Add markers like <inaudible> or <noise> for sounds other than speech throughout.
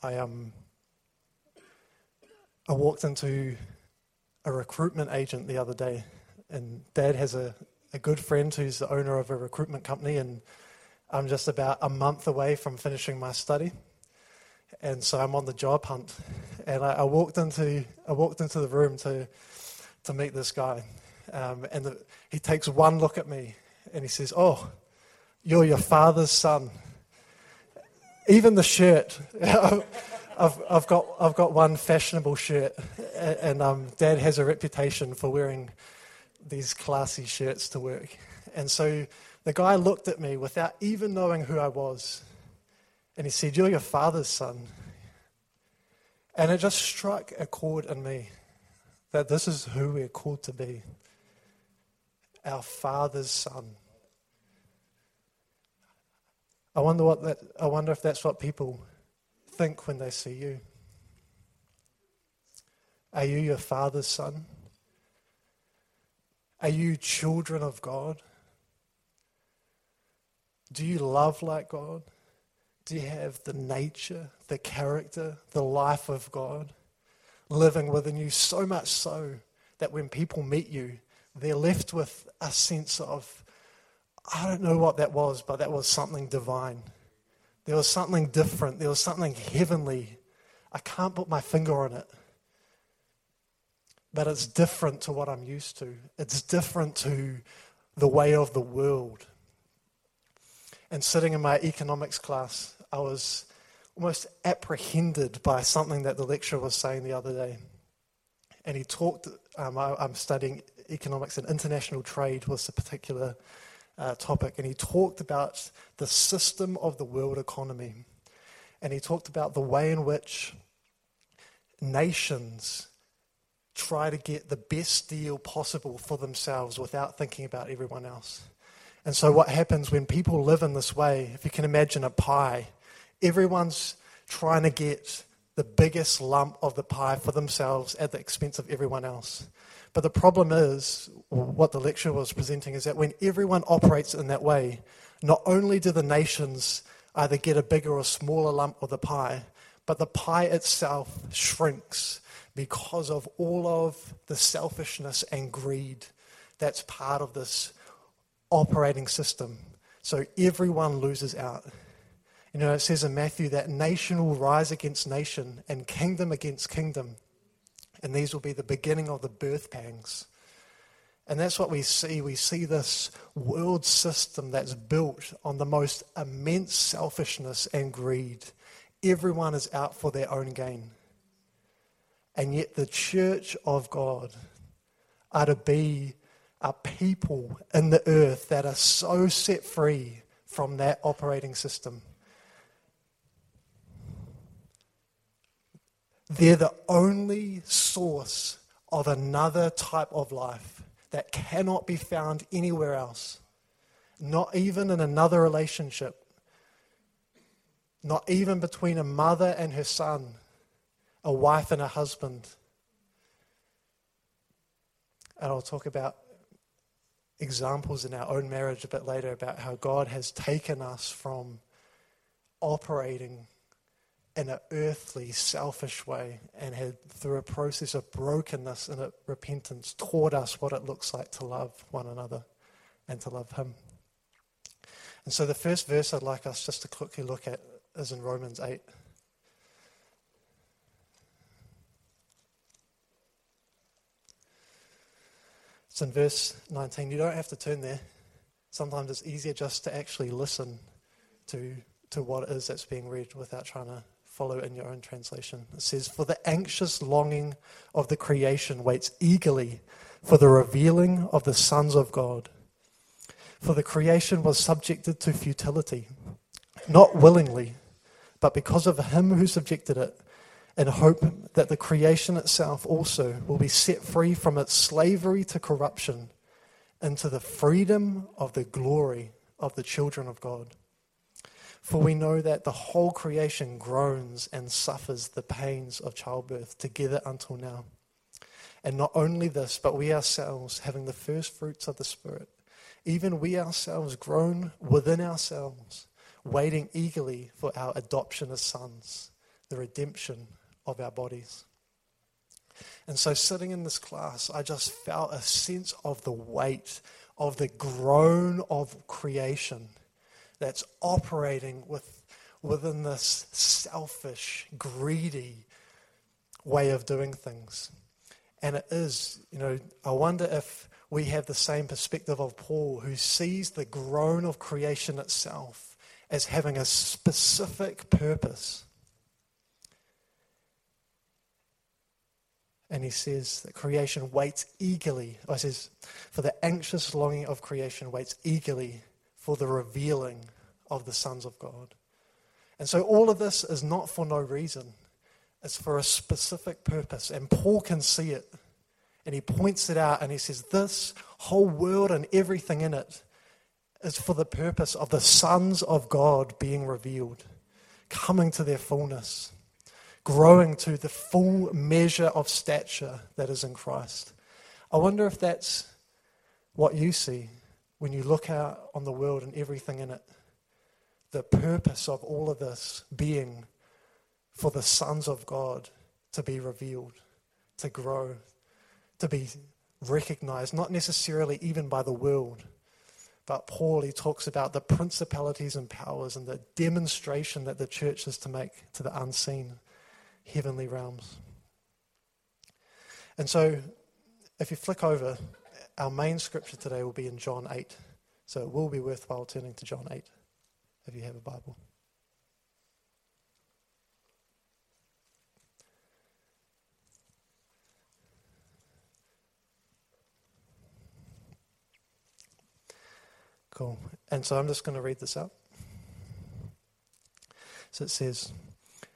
I um, I walked into a recruitment agent the other day, and Dad has a, a good friend who's the owner of a recruitment company, and I'm just about a month away from finishing my study, and so I'm on the job hunt. And I, I walked into I walked into the room to to meet this guy, um, and the, he takes one look at me, and he says, "Oh, you're your father's son." Even the shirt. <laughs> I've, I've, got, I've got one fashionable shirt, and um, Dad has a reputation for wearing these classy shirts to work. And so the guy looked at me without even knowing who I was, and he said, You're your father's son. And it just struck a chord in me that this is who we're called to be our father's son. I wonder, what that, I wonder if that's what people think when they see you? Are you your father's son? Are you children of God? Do you love like God? Do you have the nature, the character, the life of God living within you so much so that when people meet you, they're left with a sense of, I don't know what that was, but that was something divine. There was something different. There was something heavenly. I can't put my finger on it. But it's different to what I'm used to. It's different to the way of the world. And sitting in my economics class, I was almost apprehended by something that the lecturer was saying the other day. And he talked, um, I, I'm studying economics and international trade was a particular uh, topic, and he talked about the system of the world economy. And he talked about the way in which nations try to get the best deal possible for themselves without thinking about everyone else. And so, what happens when people live in this way, if you can imagine a pie, everyone's trying to get the biggest lump of the pie for themselves at the expense of everyone else. But the problem is, what the lecture was presenting is that when everyone operates in that way, not only do the nations either get a bigger or smaller lump of the pie, but the pie itself shrinks because of all of the selfishness and greed that's part of this operating system. So everyone loses out. You know, it says in Matthew that nation will rise against nation and kingdom against kingdom. And these will be the beginning of the birth pangs. And that's what we see. We see this world system that's built on the most immense selfishness and greed. Everyone is out for their own gain. And yet, the church of God are to be a people in the earth that are so set free from that operating system. They're the only source of another type of life that cannot be found anywhere else, not even in another relationship, not even between a mother and her son, a wife and a husband. And I'll talk about examples in our own marriage a bit later about how God has taken us from operating in an earthly, selfish way and had, through a process of brokenness and repentance, taught us what it looks like to love one another and to love Him. And so the first verse I'd like us just to quickly look at is in Romans 8. It's in verse 19. You don't have to turn there. Sometimes it's easier just to actually listen to, to what it is that's being read without trying to follow in your own translation. It says, For the anxious longing of the creation waits eagerly for the revealing of the sons of God. For the creation was subjected to futility, not willingly, but because of him who subjected it, in hope that the creation itself also will be set free from its slavery to corruption into the freedom of the glory of the children of God. For we know that the whole creation groans and suffers the pains of childbirth together until now. And not only this, but we ourselves, having the first fruits of the Spirit, even we ourselves groan within ourselves, waiting eagerly for our adoption as sons, the redemption of our bodies. And so, sitting in this class, I just felt a sense of the weight of the groan of creation that's operating with, within this selfish, greedy way of doing things. And it is, you know, I wonder if we have the same perspective of Paul, who sees the groan of creation itself as having a specific purpose. And he says that creation waits eagerly. Or he says, for the anxious longing of creation waits eagerly for the revealing of the sons of God. And so all of this is not for no reason. It's for a specific purpose. And Paul can see it. And he points it out and he says, This whole world and everything in it is for the purpose of the sons of God being revealed, coming to their fullness growing to the full measure of stature that is in Christ. I wonder if that's what you see when you look out on the world and everything in it. The purpose of all of this being for the sons of God to be revealed, to grow, to be recognized, not necessarily even by the world. But Paul, he talks about the principalities and powers and the demonstration that the church is to make to the unseen heavenly realms. And so, if you flick over, our main scripture today will be in John 8. So it will be worthwhile turning to John 8 if you have a Bible. Cool. And so I'm just going to read this out. So it says,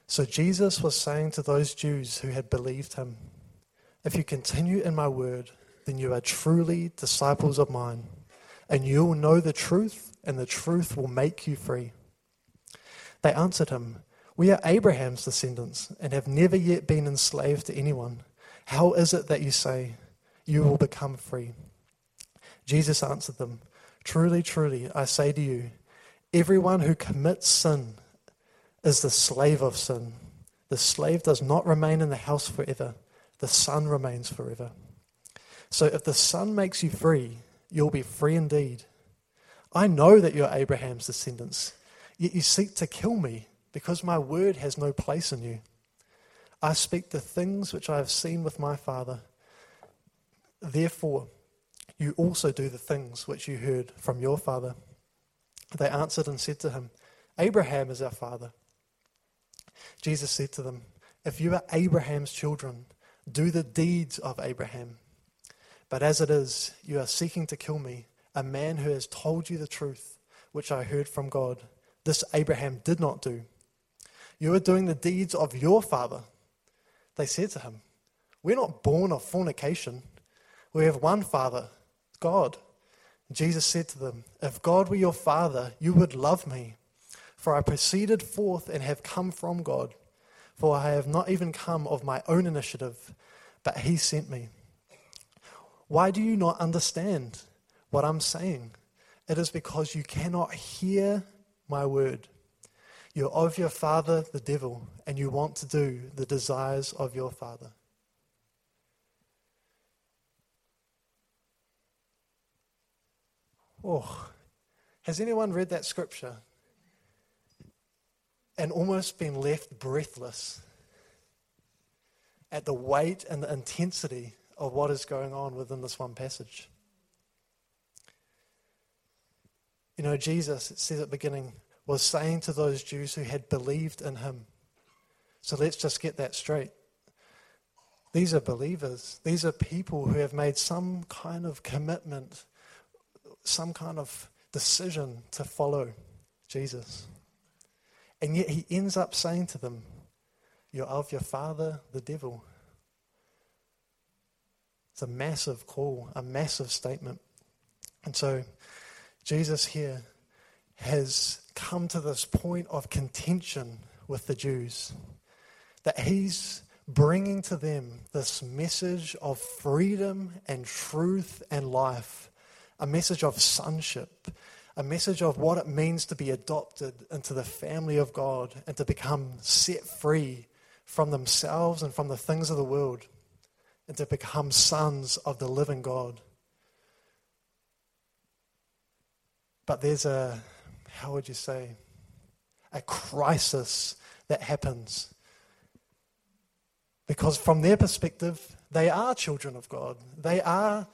so Jesus was saying to those Jews who had believed him, If you continue in my word, then you are truly disciples of mine, and you will know the truth, and the truth will make you free. They answered him, We are Abraham's descendants, and have never yet been enslaved to anyone. How is it that you say, You will become free? Jesus answered them, Truly, truly, I say to you, everyone who commits sin is the slave of sin. The slave does not remain in the house forever, the son remains forever. So if the son makes you free, you'll be free indeed. I know that you're Abraham's descendants, yet you seek to kill me because my word has no place in you. I speak the things which I have seen with my father. Therefore, you also do the things which you heard from your father. They answered and said to him, Abraham is our father. Jesus said to them, If you are Abraham's children, do the deeds of Abraham. But as it is, you are seeking to kill me, a man who has told you the truth, which I heard from God. This Abraham did not do. You are doing the deeds of your father. They said to him, We're not born of fornication. We have one father, God. Jesus said to them, If God were your father, you would love me for I proceeded forth and have come from God. For I have not even come of my own initiative, but He sent me. Why do you not understand what I'm saying? It is because you cannot hear my word. You're of your father, the devil, and you want to do the desires of your father. Oh, has anyone read that scripture? and almost been left breathless at the weight and the intensity of what is going on within this one passage. You know, Jesus, it says at the beginning, was saying to those Jews who had believed in him. So let's just get that straight. These are believers. These are people who have made some kind of commitment, some kind of decision to follow Jesus. And yet he ends up saying to them, You're of your father, the devil. It's a massive call, a massive statement. And so Jesus here has come to this point of contention with the Jews. That he's bringing to them this message of freedom and truth and life, a message of sonship, a message of what it means to be adopted into the family of God and to become set free from themselves and from the things of the world and to become sons of the living God. But there's a, how would you say, a crisis that happens. Because from their perspective, they are children of God. They are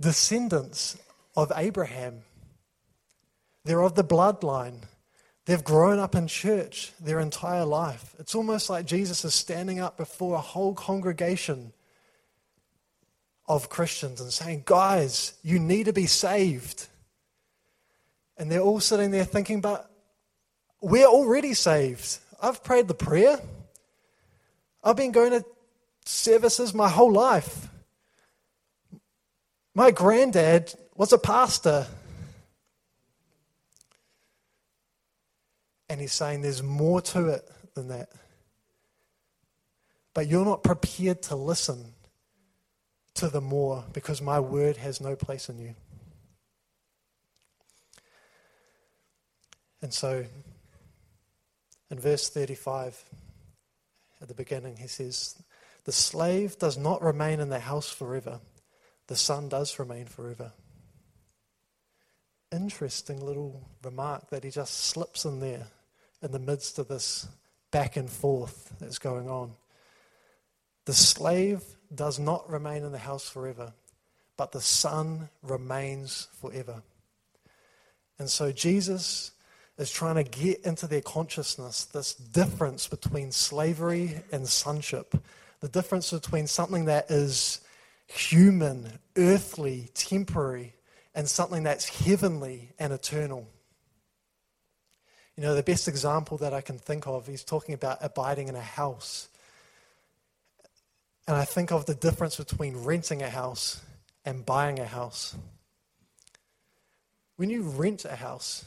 descendants of Abraham. They're of the bloodline. They've grown up in church their entire life. It's almost like Jesus is standing up before a whole congregation of Christians and saying, Guys, you need to be saved. And they're all sitting there thinking, But we're already saved. I've prayed the prayer. I've been going to services my whole life. My granddad was a pastor. And he's saying there's more to it than that. But you're not prepared to listen to the more because my word has no place in you. And so, in verse 35, at the beginning, he says, The slave does not remain in the house forever, the son does remain forever. Interesting little remark that he just slips in there in the midst of this back and forth that's going on. The slave does not remain in the house forever, but the son remains forever. And so Jesus is trying to get into their consciousness this difference between slavery and sonship, the difference between something that is human, earthly, temporary, and something that's heavenly and eternal. You know, the best example that I can think of is talking about abiding in a house. And I think of the difference between renting a house and buying a house. When you rent a house,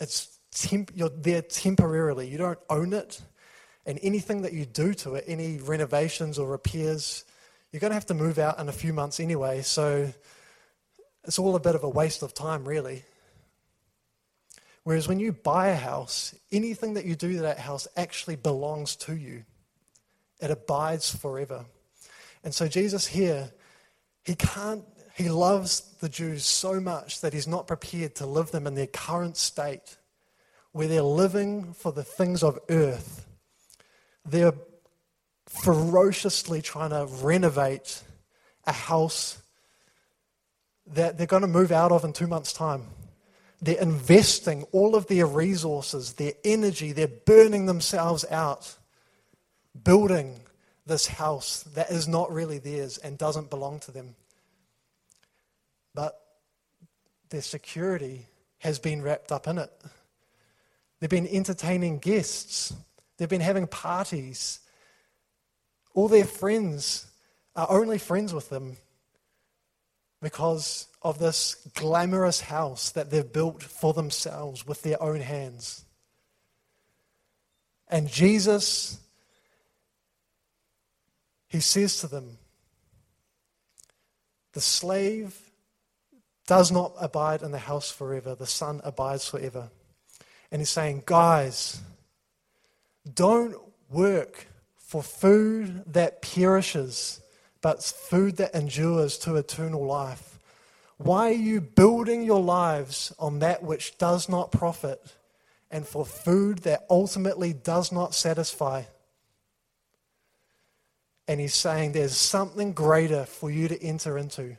it's temp- you're there temporarily. You don't own it. And anything that you do to it, any renovations or repairs, you're going to have to move out in a few months anyway. So it's all a bit of a waste of time, really. Whereas when you buy a house, anything that you do to that house actually belongs to you, it abides forever. And so Jesus here, he can't he loves the Jews so much that he's not prepared to live them in their current state, where they're living for the things of earth. They're ferociously trying to renovate a house that they're going to move out of in two months' time. They're investing all of their resources, their energy, they're burning themselves out building this house that is not really theirs and doesn't belong to them but their security has been wrapped up in it. They've been entertaining guests, they've been having parties. All their friends are only friends with them because of this glamorous house that they've built for themselves with their own hands. And Jesus, he says to them, the slave does not abide in the house forever, the Son abides forever. And he's saying, guys, don't work for food that perishes, but food that endures to eternal life. Why are you building your lives on that which does not profit and for food that ultimately does not satisfy? And he's saying there's something greater for you to enter into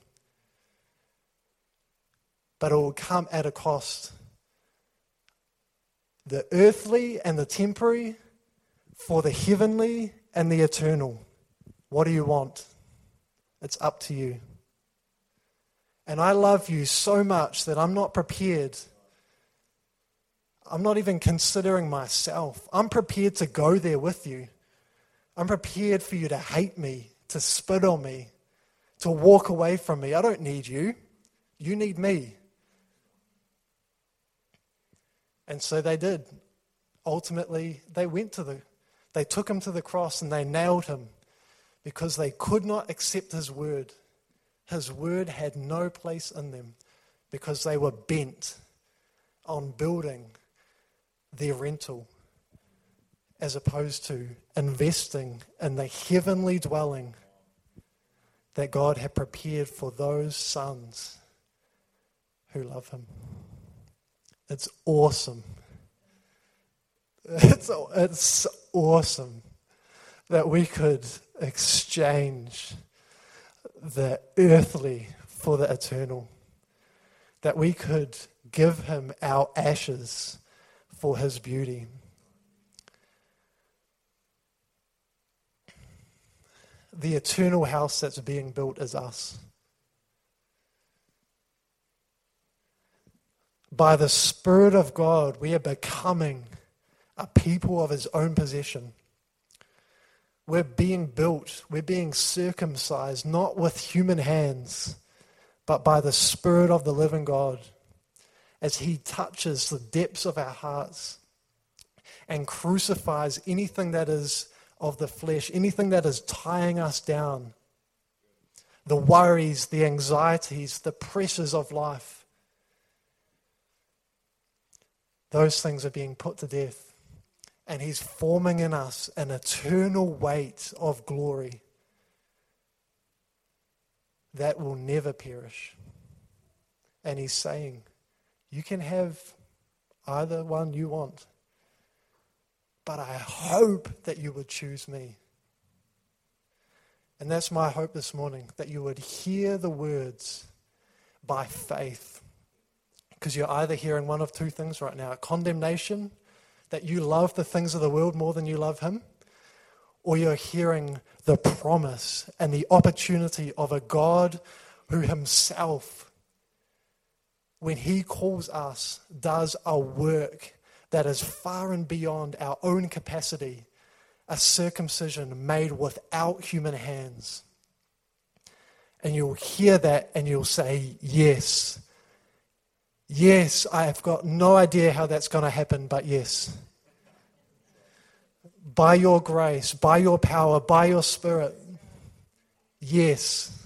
but it will come at a cost. The earthly and the temporary for the heavenly and the eternal. What do you want? It's up to you. And I love you so much that I'm not prepared. I'm not even considering myself. I'm prepared to go there with you. I'm prepared for you to hate me, to spit on me, to walk away from me. I don't need you. You need me. And so they did. Ultimately, they went to the, they took him to the cross and they nailed him because they could not accept his word. His word had no place in them because they were bent on building their rental as opposed to investing in the heavenly dwelling that God had prepared for those sons who love Him. It's awesome. <laughs> It's, it's awesome that we could exchange the earthly for the eternal, that we could give Him our ashes for His beauty. The eternal house that's being built is us. By the Spirit of God, we are becoming a people of His own possession. We're being built, we're being circumcised, not with human hands, but by the Spirit of the living God, as He touches the depths of our hearts and crucifies anything that is of the flesh, anything that is tying us down, the worries, the anxieties, the pressures of life. Those things are being put to death and He's forming in us an eternal weight of glory that will never perish. And He's saying, You can have either one you want, but I hope that you would choose me. And that's my hope this morning that you would hear the words by faith. Because you're either hearing one of two things right now condemnation that you love the things of the world more than you love Him, or you're hearing the promise and the opportunity of a God who Himself, when He calls us, does a work that is far and beyond our own capacity, a circumcision made without human hands. And you'll hear that and you'll say, Yes. Yes, I've got no idea how that's going to happen, but yes. By your grace, by your power, by your spirit, yes.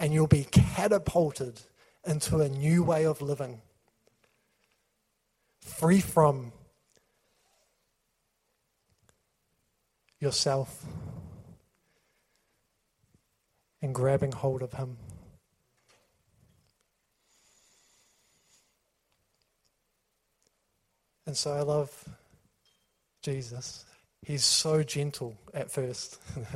And you'll be catapulted into a new way of living, free from yourself and grabbing hold of Him. And so I love Jesus. He's so gentle at first. <laughs>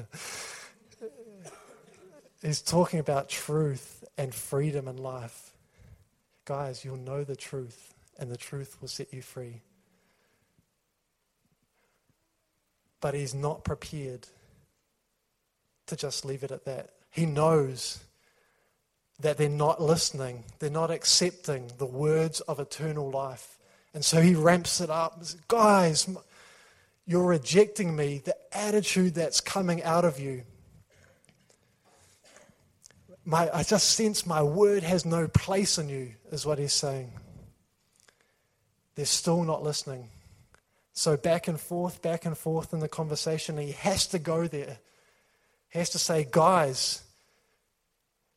He's talking about truth and freedom in life. Guys, you'll know the truth, and the truth will set you free. But he's not prepared to just leave it at that. He knows that they're not listening, they're not accepting the words of eternal life. And so he ramps it up. Guys, you're rejecting me, the attitude that's coming out of you. My, I just sense my word has no place in you, is what he's saying. They're still not listening. So back and forth, back and forth in the conversation, he has to go there. He has to say, guys,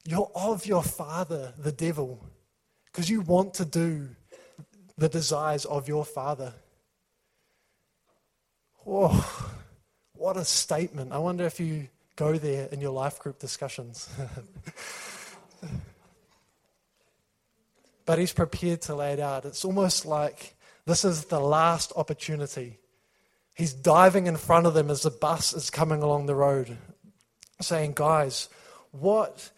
you're of your father, the devil, because you want to do the desires of your Father. Oh, what a statement. I wonder if you go there in your life group discussions. <laughs> but he's prepared to lay it out. It's almost like this is the last opportunity. He's diving in front of them as the bus is coming along the road, saying, Guys, what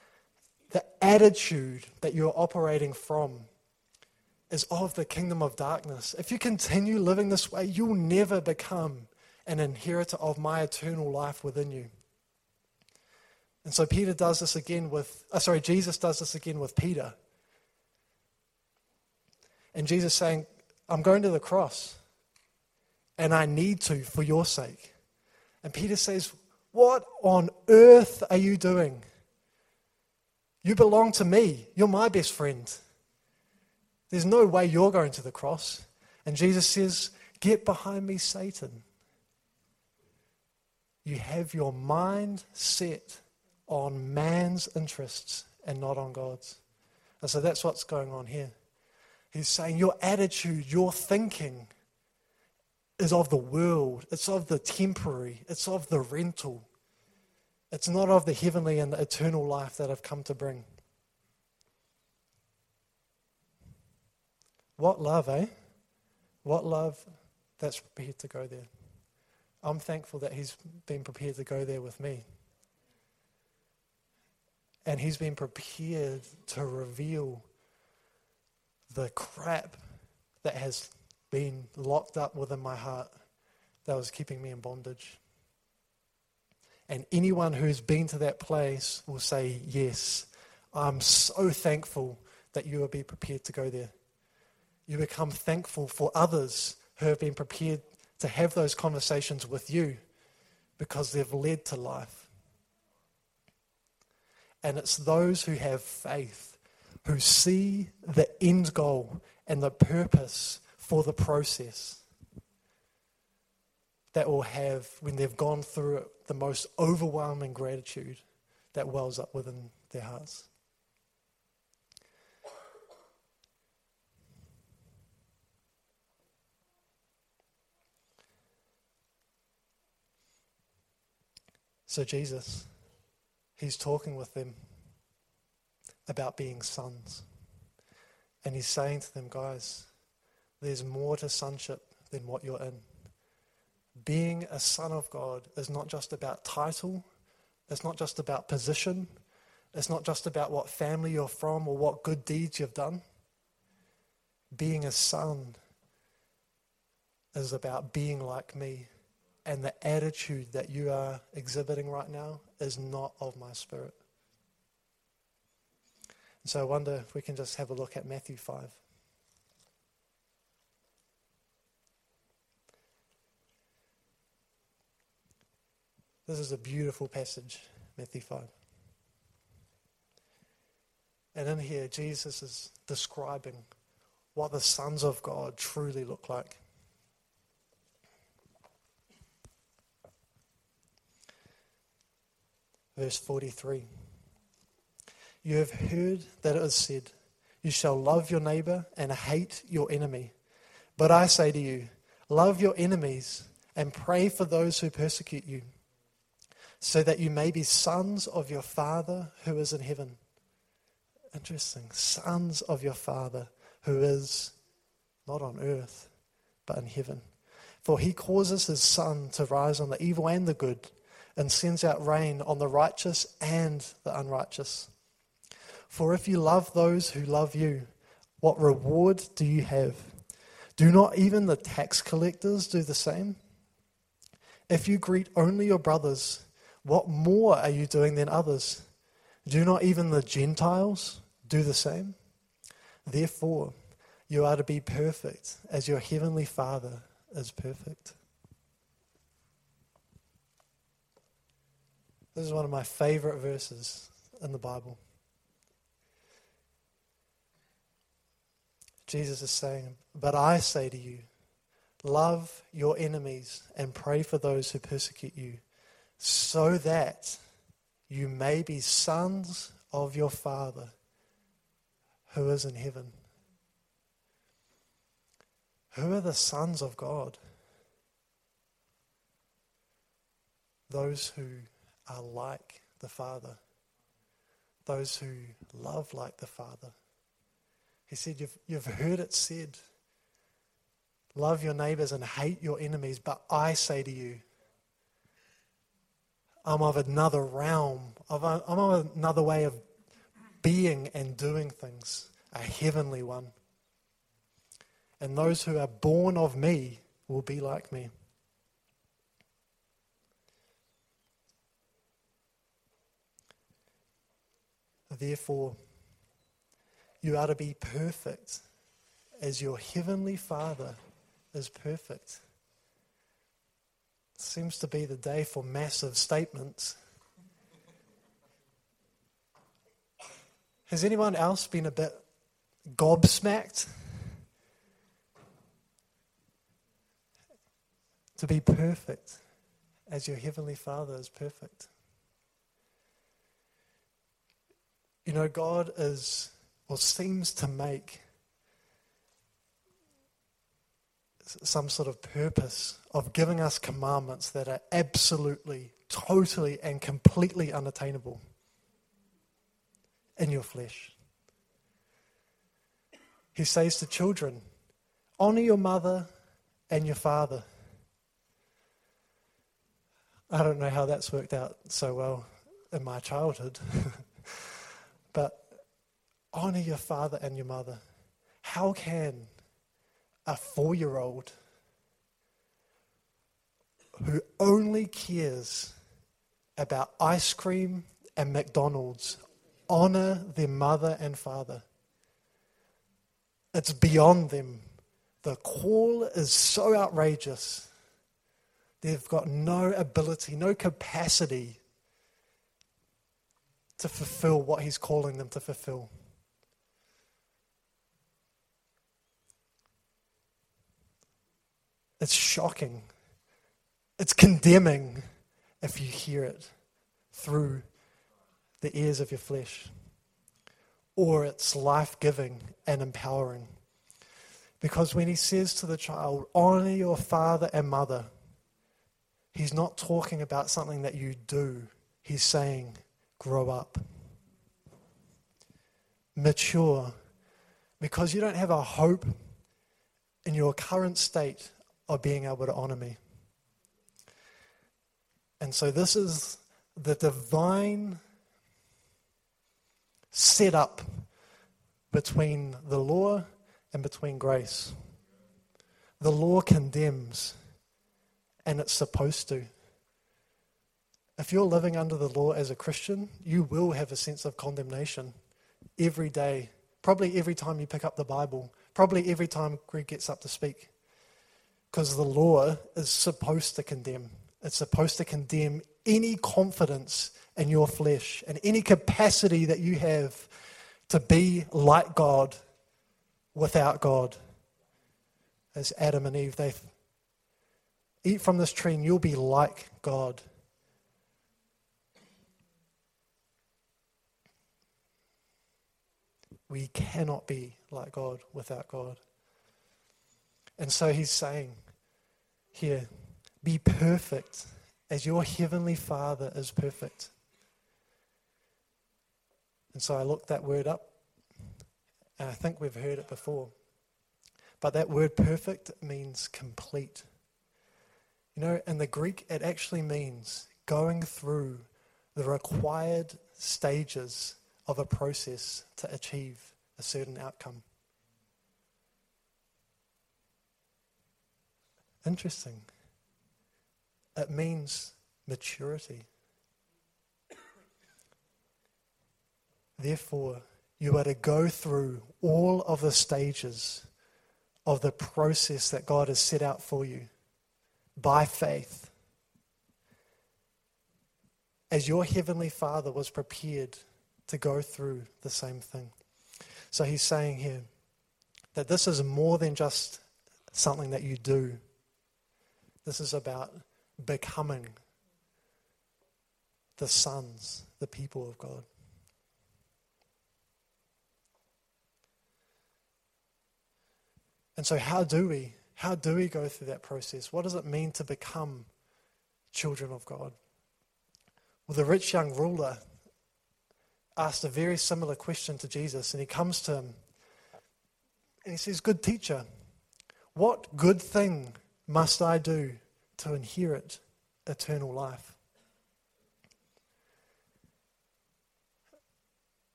the attitude that you're operating from is of the kingdom of darkness. If you continue living this way, you'll never become an inheritor of my eternal life within you. And so Peter does this again with, uh, sorry, Jesus does this again with Peter. And Jesus saying, I'm going to the cross, and I need to for your sake. And Peter says, What on earth are you doing? You belong to me. You're my best friend. There's no way you're going to the cross. And Jesus says, Get behind me, Satan. You have your mind set on man's interests and not on God's. And so that's what's going on here. He's saying your attitude, your thinking is of the world, it's of the temporary, it's of the rental. It's not of the heavenly and the eternal life that I've come to bring. What love, eh? What love that's prepared to go there. I'm thankful that he's been prepared to go there with me. And he's been prepared to reveal the crap that has been locked up within my heart that was keeping me in bondage. And anyone who's been to that place will say, Yes, I'm so thankful that you will be prepared to go there. You become thankful for others who have been prepared to have those conversations with you because they've led to life. And it's those who have faith, who see the end goal and the purpose for the process that will have, when they've gone through it, the most overwhelming gratitude that wells up within their hearts. So, Jesus, he's talking with them about being sons. And he's saying to them, guys, there's more to sonship than what you're in. Being a son of God is not just about title, it's not just about position, it's not just about what family you're from or what good deeds you've done. Being a son is about being like me and the attitude that you are exhibiting right now is not of my spirit. And so I wonder if we can just have a look at Matthew 5. This is a beautiful passage, Matthew 5. And in here, Jesus is describing what the sons of God truly look like. verse 43. You have heard that it is said, You shall love your neighbor and hate your enemy. But I say to you, love your enemies and pray for those who persecute you, so that you may be sons of your Father who is in heaven. Interesting. Sons of your Father who is not on earth, but in heaven. For he causes his sun to rise on the evil and the good and sends out rain on the righteous and the unrighteous. For if you love those who love you, what reward do you have? Do not even the tax collectors do the same? If you greet only your brothers, what more are you doing than others? Do not even the Gentiles do the same? Therefore, you are to be perfect as your heavenly Father is perfect. This is one of my favorite verses in the Bible. Jesus is saying, But I say to you, love your enemies and pray for those who persecute you, so that you may be sons of your Father who is in heaven. Who are the sons of God? Those who are like the Father, those who love like the Father. He said, You've, you've heard it said, love your neighbors and hate your enemies, but I say to you, I'm of another realm, I'm of another way of being and doing things, a heavenly one. And those who are born of me will be like me. Therefore, you are to be perfect as your heavenly Father is perfect. Seems to be the day for massive statements. Has anyone else been a bit gobsmacked? To be perfect as your heavenly Father is perfect. You know, God is, or seems to make some sort of purpose of giving us commandments that are absolutely, totally, and completely unattainable in your flesh. He says to children, Honor your mother and your father. I don't know how that's worked out so well in my childhood, <laughs> but honor your father and your mother. How can a four year old who only cares about ice cream and McDonald's honor their mother and father? It's beyond them. The call is so outrageous. They've got no ability, no capacity to fulfill what He's calling them to fulfill. It's shocking. It's condemning if you hear it through the ears of your flesh. Or it's life giving and empowering. Because when he says to the child, honor your father and mother, he's not talking about something that you do. He's saying, grow up, mature, because you don't have a hope in your current state of being able to honor me. And so, this is the divine setup between the law and between grace. The law condemns, and it's supposed to. If you're living under the law as a Christian, you will have a sense of condemnation every day, probably every time you pick up the Bible, probably every time Greg gets up to speak. Because the law is supposed to condemn. It's supposed to condemn any confidence in your flesh and any capacity that you have to be like God without God. As Adam and Eve, they eat from this tree and you'll be like God. We cannot be like God without God. And so he's saying here, be perfect as your heavenly Father is perfect. And so I looked that word up, and I think we've heard it before. But that word perfect means complete. You know, in the Greek, it actually means going through the required stages of a process to achieve a certain outcome. Interesting. It means maturity. Therefore, you are to go through all of the stages of the process that God has set out for you by faith. As your heavenly Father was prepared to go through the same thing. So he's saying here that this is more than just something that you do this is about becoming the sons, the people of God. And so, how do we? How do we go through that process? What does it mean to become children of God? Well, the rich young ruler asked a very similar question to Jesus, and he comes to him and he says, Good teacher, what good thing must I do to inherit eternal life?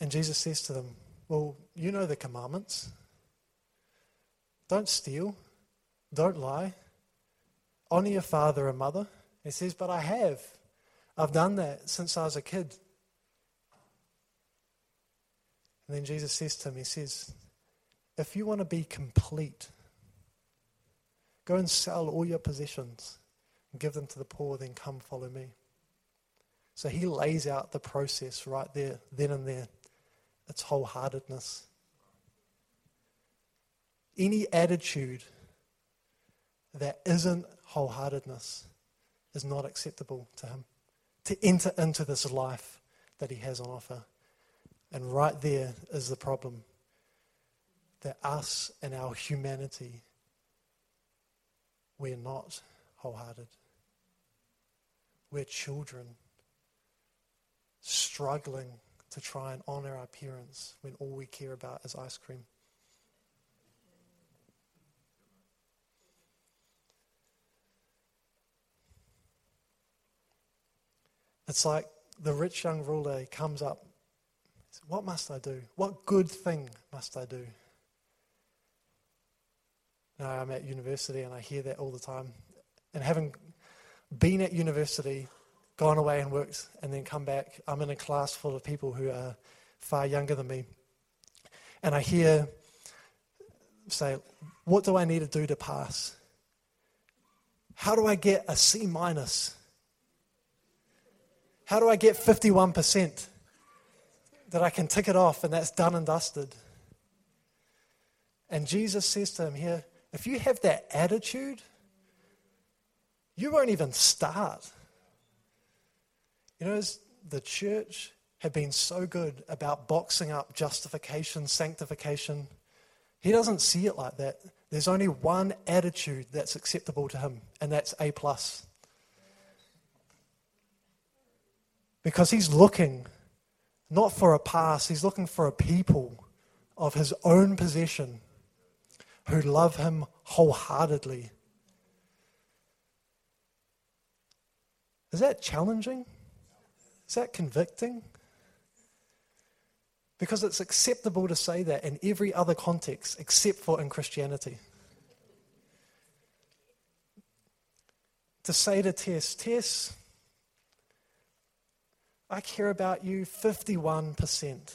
And Jesus says to them, Well, you know the commandments. Don't steal. Don't lie. Honor your father and mother. He says, But I have. I've done that since I was a kid. And then Jesus says to him, He says, If you want to be complete, Go and sell all your possessions and give them to the poor, then come follow me. So he lays out the process right there, then and there. It's wholeheartedness. Any attitude that isn't wholeheartedness is not acceptable to him. To enter into this life that he has on offer. And right there is the problem that us and our humanity we're not wholehearted. We're children struggling to try and honor our parents when all we care about is ice cream. It's like the rich young ruler comes up. What must I do? What good thing must I do? Now, I'm at university and I hear that all the time. And having been at university, gone away and worked, and then come back, I'm in a class full of people who are far younger than me. And I hear say, What do I need to do to pass? How do I get a C minus? How do I get 51% that I can tick it off and that's done and dusted? And Jesus says to him here, if you have that attitude, you won't even start. You know, the church have been so good about boxing up justification, sanctification. He doesn't see it like that. There's only one attitude that's acceptable to him, and that's A plus. Because he's looking not for a pass, he's looking for a people of his own possession who love him wholeheartedly. Is that challenging? Is that convicting? Because it's acceptable to say that in every other context except for in Christianity. To say to Tess, Tess, I care about you 51%.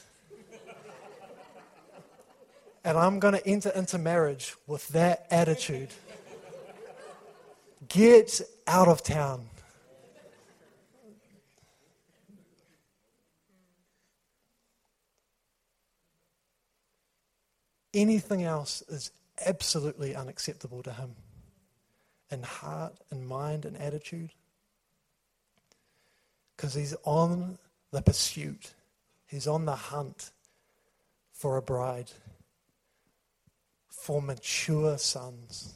And I'm going to enter into marriage with that attitude. Get out of town. Anything else is absolutely unacceptable to him in heart and mind and attitude. Because he's on the pursuit, he's on the hunt for a bride, for mature sons,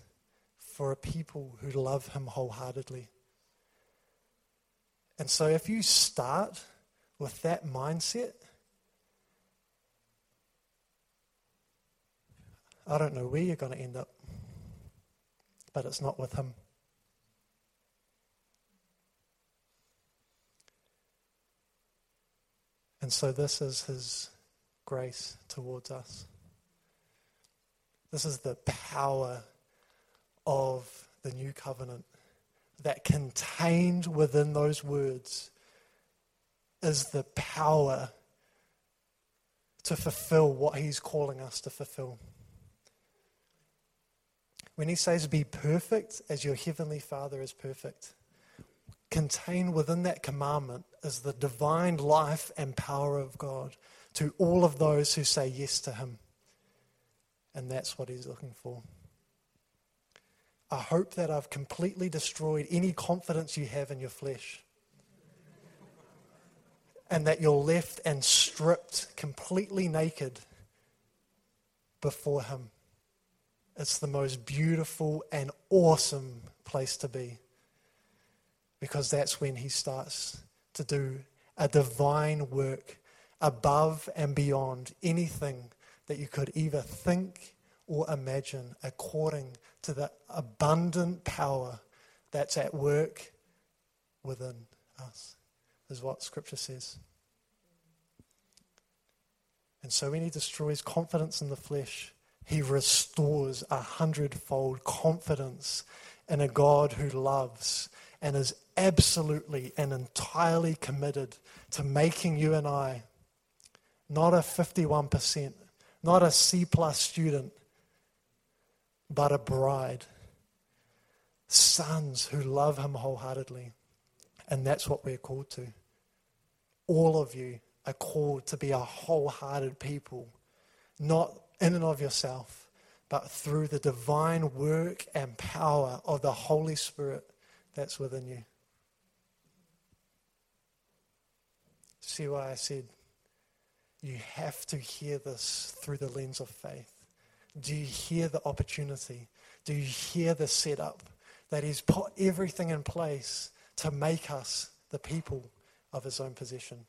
for a people who love him wholeheartedly. And so if you start with that mindset, I don't know where you're going to end up, but it's not with Him. And so, this is His grace towards us. This is the power of the new covenant that contained within those words is the power to fulfill what He's calling us to fulfill. When he says, Be perfect as your heavenly Father is perfect, contained within that commandment is the divine life and power of God to all of those who say yes to him. And that's what he's looking for. I hope that I've completely destroyed any confidence you have in your flesh. and that you're left and stripped completely naked before Him. It's the most beautiful and awesome place to be because that's when he starts to do a divine work above and beyond anything that you could either think or imagine according to the abundant power that's at work within us, is what Scripture says. And so when he destroys confidence in the flesh, he restores a hundredfold confidence in a God who loves and is absolutely and entirely committed to making you and I not a 51%, not a C plus student, but a bride. Sons who love him wholeheartedly. And that's what we're called to. All of you are called to be a wholehearted people, not in and of yourself, but through the divine work and power of the Holy Spirit that's within you. See why I said you have to hear this through the lens of faith. Do you hear the opportunity? Do you hear the setup that He's put everything in place to make us the people of His own possession.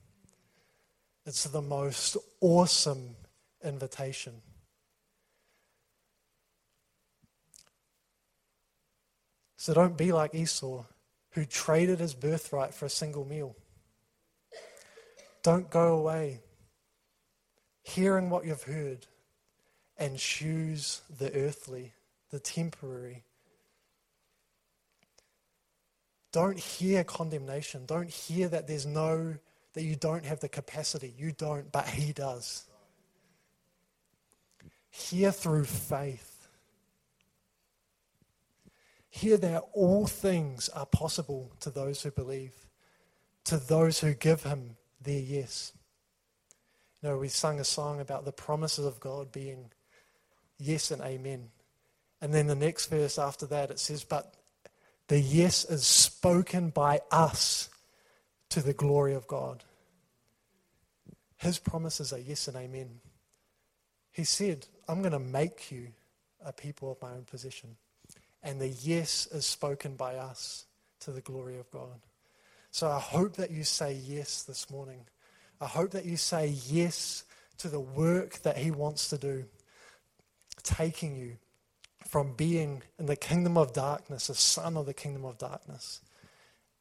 It's the most awesome invitation. So don't be like Esau, who traded his birthright for a single meal. Don't go away hearing what you've heard and choose the earthly, the temporary. Don't hear condemnation. Don't hear that there's no, that you don't have the capacity. You don't, but He does. Hear through faith. Hear that all things are possible to those who believe, to those who give Him their yes. Know, we sung a song about the promises of God being yes and amen. And then the next verse after that, it says, But the yes is spoken by us to the glory of God. His promises are yes and amen. He said, I'm going to make you a people of my own possession. And the yes is spoken by us to the glory of God. So I hope that you say yes this morning. I hope that you say yes to the work that He wants to do taking you from being in the kingdom of darkness, a son of the kingdom of darkness,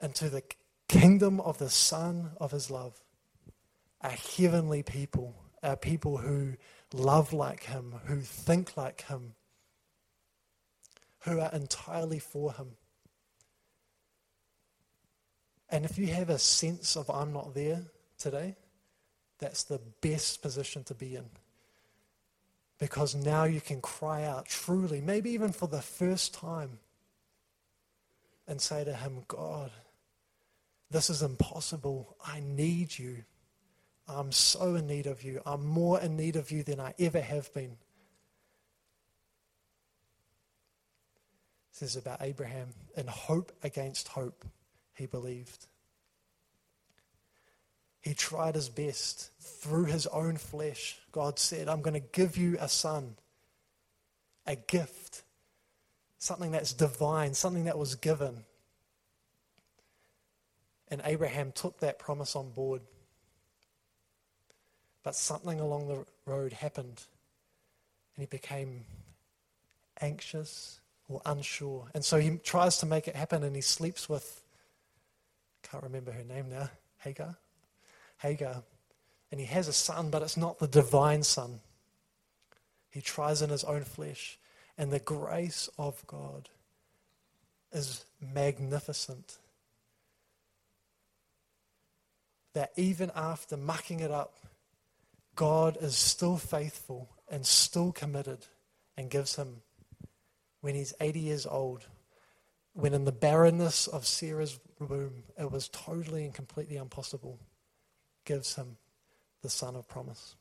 into the kingdom of the Son of His love, a heavenly people, a people who love like Him, who think like Him, who are entirely for Him. And if you have a sense of I'm not there today, that's the best position to be in because now you can cry out truly, maybe even for the first time, and say to Him, God, this is impossible. I need you. I'm so in need of you. I'm more in need of you than I ever have been. This is about Abraham. In hope against hope, he believed. He tried his best through his own flesh. God said, I'm going to give you a son, a gift, something that's divine, something that was given. And Abraham took that promise on board. But something along the road happened, and he became anxious or unsure. And so he tries to make it happen, and he sleeps with, can't remember her name now, Hagar. Hagar. And he has a son, but it's not the divine son. He tries in his own flesh. And the grace of God is magnificent. That even after mucking it up, God is still faithful and still committed and gives him, when he's 80 years old, when in the barrenness of Sarah's womb, it was totally and completely impossible gives him the son of promise.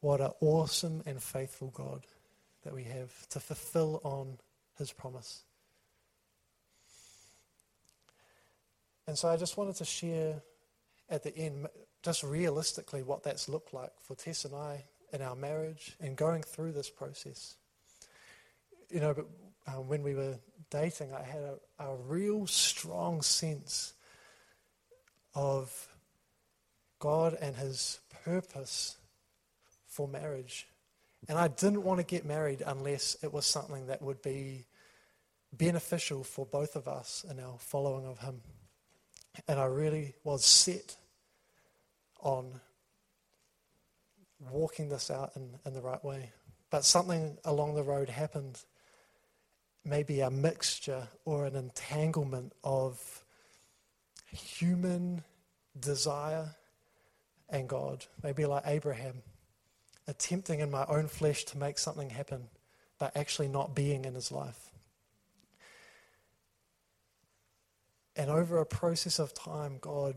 What an awesome and faithful God that we have to fulfill on his promise. And so I just wanted to share at the end, just realistically, what that's looked like for Tess and I in our marriage and going through this process. You know, but um, when we were dating, I had a, a real strong sense of God and His purpose for marriage. And I didn't want to get married unless it was something that would be beneficial for both of us in our following of Him. And I really was set on walking this out in, in the right way. But something along the road happened maybe a mixture or an entanglement of human desire and God. Maybe like Abraham, attempting in my own flesh to make something happen, but actually not being in his life. And over a process of time, God,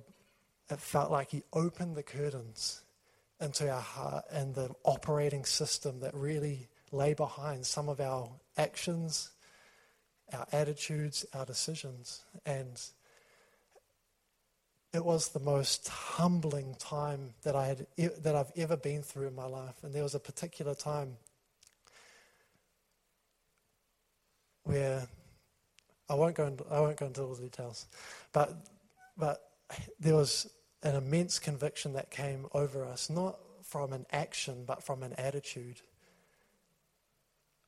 it felt like He opened the curtains into our heart and the operating system that really lay behind some of our actions our attitudes, our decisions. And it was the most humbling time that I had that I've ever been through in my life. And there was a particular time where I won't go into, I won't go into all the details, but but there was an immense conviction that came over us, not from an action, but from an attitude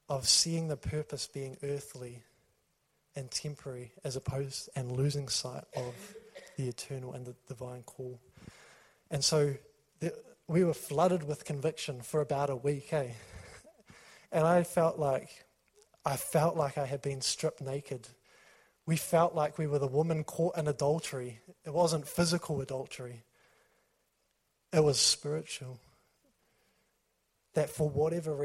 of seeing the purpose being earthly and temporary as opposed and losing sight of the eternal and the divine call. And so the, we were flooded with conviction for about a week, eh? And I felt like I felt like I had been stripped naked. We felt like we were the woman caught in adultery. It wasn't physical adultery. It was spiritual. That for whatever reason